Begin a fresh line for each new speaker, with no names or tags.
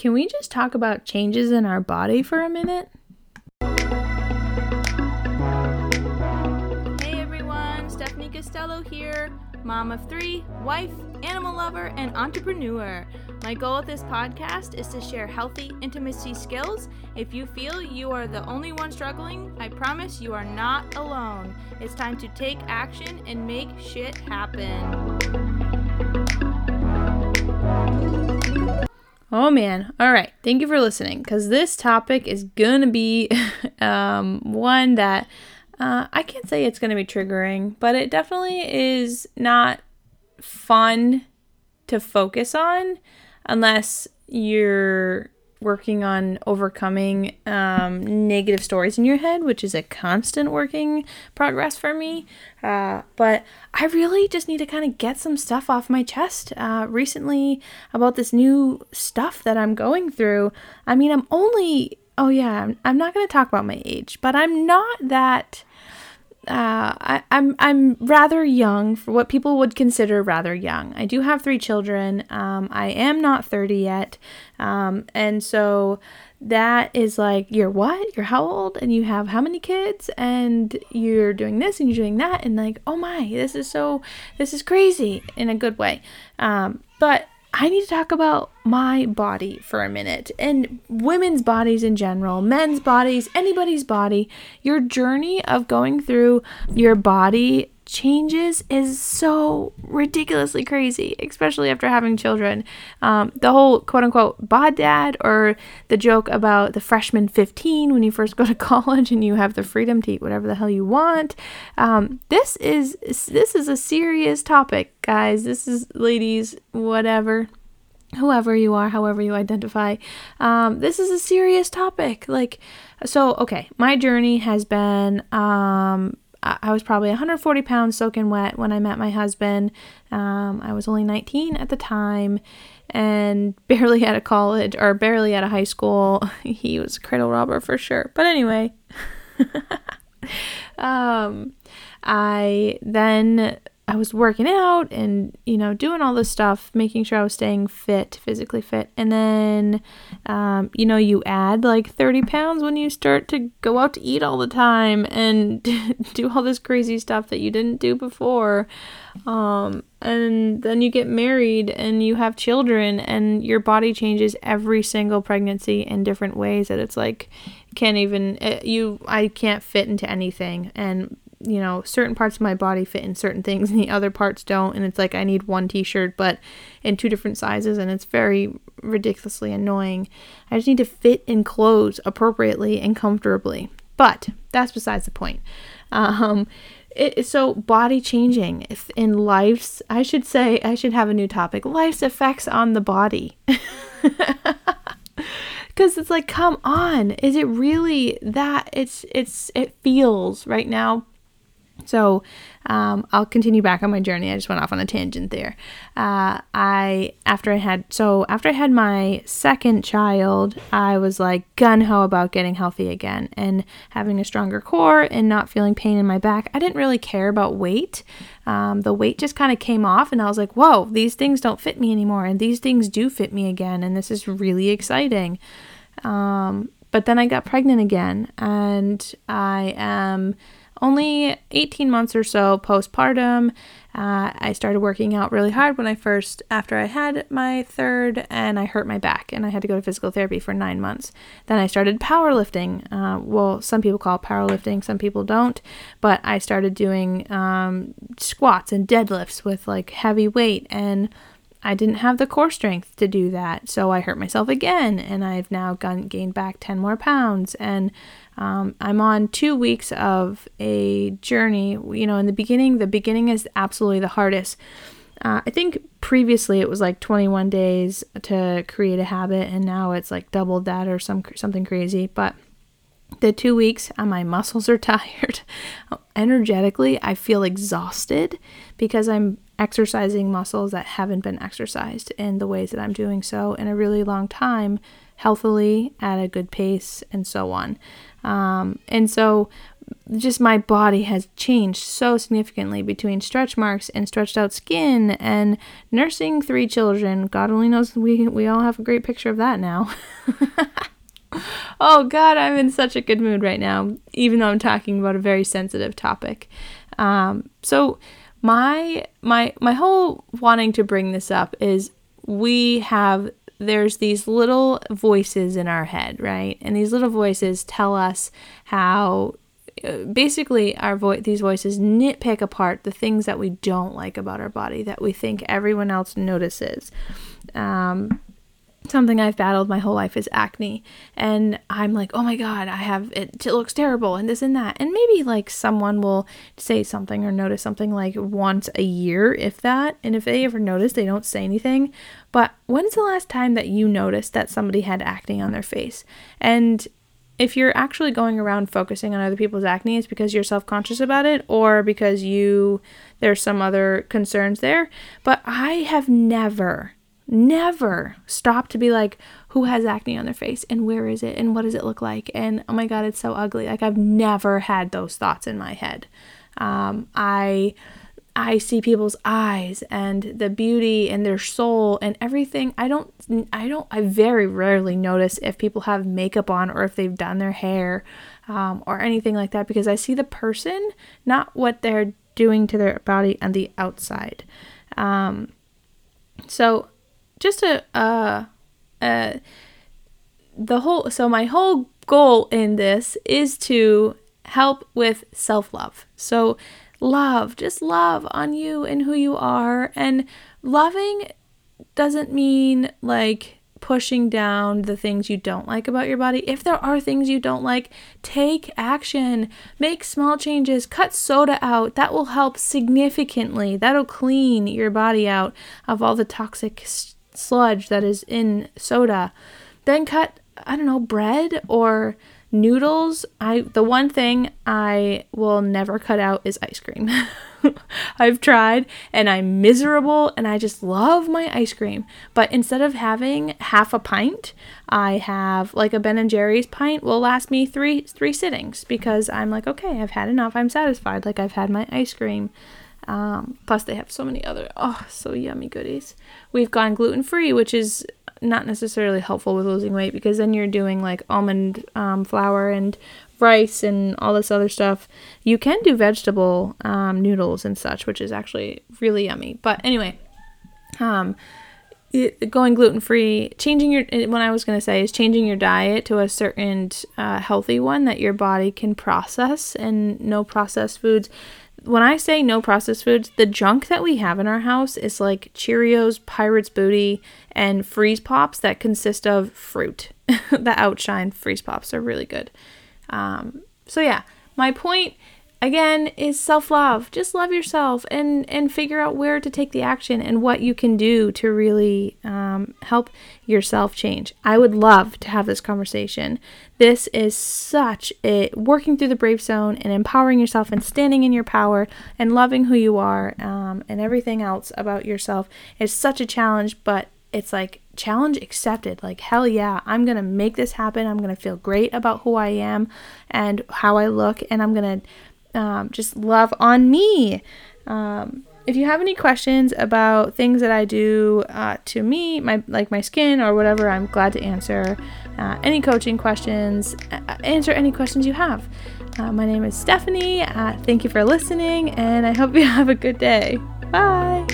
can we just talk about changes in our body for a minute? Hey everyone, Stephanie Costello here, mom of three, wife, animal lover, and entrepreneur. My goal with this podcast is to share healthy intimacy skills. If you feel you are the only one struggling, I promise you are not alone. It's time to take action and make shit happen. Oh man. All right. Thank you for listening because this topic is going to be um, one that uh, I can't say it's going to be triggering, but it definitely is not fun to focus on unless you're working on overcoming um, negative stories in your head, which is a constant working progress for me. Uh, but I really just need to kind of get some stuff off my chest uh, recently about this new stuff that I'm going through. I mean, I'm only, oh yeah, I'm, I'm not going to talk about my age, but I'm not that uh, I, I'm I'm rather young for what people would consider rather young. I do have three children. Um, I am not 30 yet, um, and so that is like you're what? You're how old? And you have how many kids? And you're doing this and you're doing that, and like oh my, this is so this is crazy in a good way. Um, but I need to talk about my body for a minute and women's bodies in general, men's bodies, anybody's body. Your journey of going through your body changes is so ridiculously crazy, especially after having children. Um, the whole quote unquote bod dad, or the joke about the freshman 15 when you first go to college and you have the freedom to eat whatever the hell you want. Um, this is this is a serious topic, guys. This is ladies, whatever whoever you are, however you identify. Um, this is a serious topic. Like, so, okay, my journey has been um, I was probably 140 pounds soaking wet when I met my husband. Um, I was only 19 at the time and barely out of college or barely out of high school. he was a cradle robber for sure. But anyway, um, I then I was working out and, you know, doing all this stuff, making sure I was staying fit, physically fit. And then, um, you know, you add like 30 pounds when you start to go out to eat all the time and do all this crazy stuff that you didn't do before. Um, and then you get married and you have children and your body changes every single pregnancy in different ways that it's like, can't even, it, eh, you, I can't fit into anything. And you know, certain parts of my body fit in certain things and the other parts don't. And it's like I need one t shirt, but in two different sizes. And it's very ridiculously annoying. I just need to fit in clothes appropriately and comfortably. But that's besides the point. Um, it, so body changing in life's i should say i should have a new topic life's effects on the body because it's like come on is it really that it's it's it feels right now so um, I'll continue back on my journey. I just went off on a tangent there. Uh, I after I had so after I had my second child, I was like gun ho about getting healthy again and having a stronger core and not feeling pain in my back. I didn't really care about weight. Um, the weight just kind of came off, and I was like, whoa, these things don't fit me anymore, and these things do fit me again, and this is really exciting. Um, but then I got pregnant again, and I am only 18 months or so postpartum. Uh, I started working out really hard when I first, after I had my third, and I hurt my back, and I had to go to physical therapy for nine months. Then I started powerlifting. Uh, well, some people call it powerlifting, some people don't, but I started doing um, squats and deadlifts with like heavy weight, and I didn't have the core strength to do that, so I hurt myself again, and I've now gained back 10 more pounds, and um, I'm on two weeks of a journey. You know, in the beginning, the beginning is absolutely the hardest. Uh, I think previously it was like 21 days to create a habit, and now it's like doubled that or some something crazy. But the two weeks, uh, my muscles are tired. Energetically, I feel exhausted because I'm exercising muscles that haven't been exercised in the ways that I'm doing so in a really long time, healthily, at a good pace, and so on. Um, and so just my body has changed so significantly between stretch marks and stretched out skin and nursing three children. God only knows we we all have a great picture of that now. oh God, I'm in such a good mood right now, even though I'm talking about a very sensitive topic. Um, so my my my whole wanting to bring this up is we have there's these little voices in our head, right? And these little voices tell us how basically our vo- these voices nitpick apart the things that we don't like about our body that we think everyone else notices um, something i've battled my whole life is acne. And i'm like oh my god i have it, it looks terrible and this and that. And maybe like someone will say something or notice something like once a year if that. And if they ever notice they don't say anything. But when's the last time that you noticed that somebody had acne on their face? And if you're actually going around focusing on other people's acne, it's because you're self conscious about it or because you there's some other concerns there. But I have never, never stop to be like, who has acne on their face and where is it and what does it look like? And oh my God, it's so ugly. Like I've never had those thoughts in my head. Um, I I see people's eyes and the beauty and their soul and everything. I don't I don't I very rarely notice if people have makeup on or if they've done their hair um, or anything like that because I see the person, not what they're doing to their body on the outside. Um, so just a uh, uh, the whole so my whole goal in this is to help with self-love. So love, just love on you and who you are. And loving doesn't mean like pushing down the things you don't like about your body. If there are things you don't like, take action. Make small changes. Cut soda out. That will help significantly. That'll clean your body out of all the toxic sludge that is in soda. Then cut, I don't know, bread or Noodles, I the one thing I will never cut out is ice cream. I've tried and I'm miserable and I just love my ice cream. But instead of having half a pint, I have like a Ben and Jerry's pint will last me 3 3 sittings because I'm like, okay, I've had enough. I'm satisfied like I've had my ice cream. Um, plus, they have so many other, oh, so yummy goodies. We've gone gluten free, which is not necessarily helpful with losing weight because then you're doing like almond um, flour and rice and all this other stuff. You can do vegetable um, noodles and such, which is actually really yummy. But anyway, um, it, going gluten free, changing your what I was gonna say is changing your diet to a certain uh, healthy one that your body can process and no processed foods when I say no processed foods, the junk that we have in our house is like Cheerios, Pirates Booty, and freeze pops that consist of fruit. the outshine freeze pops are really good. Um, so yeah, my point again is self-love just love yourself and and figure out where to take the action and what you can do to really um, help yourself change i would love to have this conversation this is such a working through the brave zone and empowering yourself and standing in your power and loving who you are um, and everything else about yourself is such a challenge but it's like challenge accepted. Like, hell yeah, I'm gonna make this happen. I'm gonna feel great about who I am and how I look, and I'm gonna um, just love on me. Um, if you have any questions about things that I do uh, to me, my like my skin or whatever, I'm glad to answer uh, any coaching questions. Uh, answer any questions you have. Uh, my name is Stephanie. Uh, thank you for listening, and I hope you have a good day. Bye.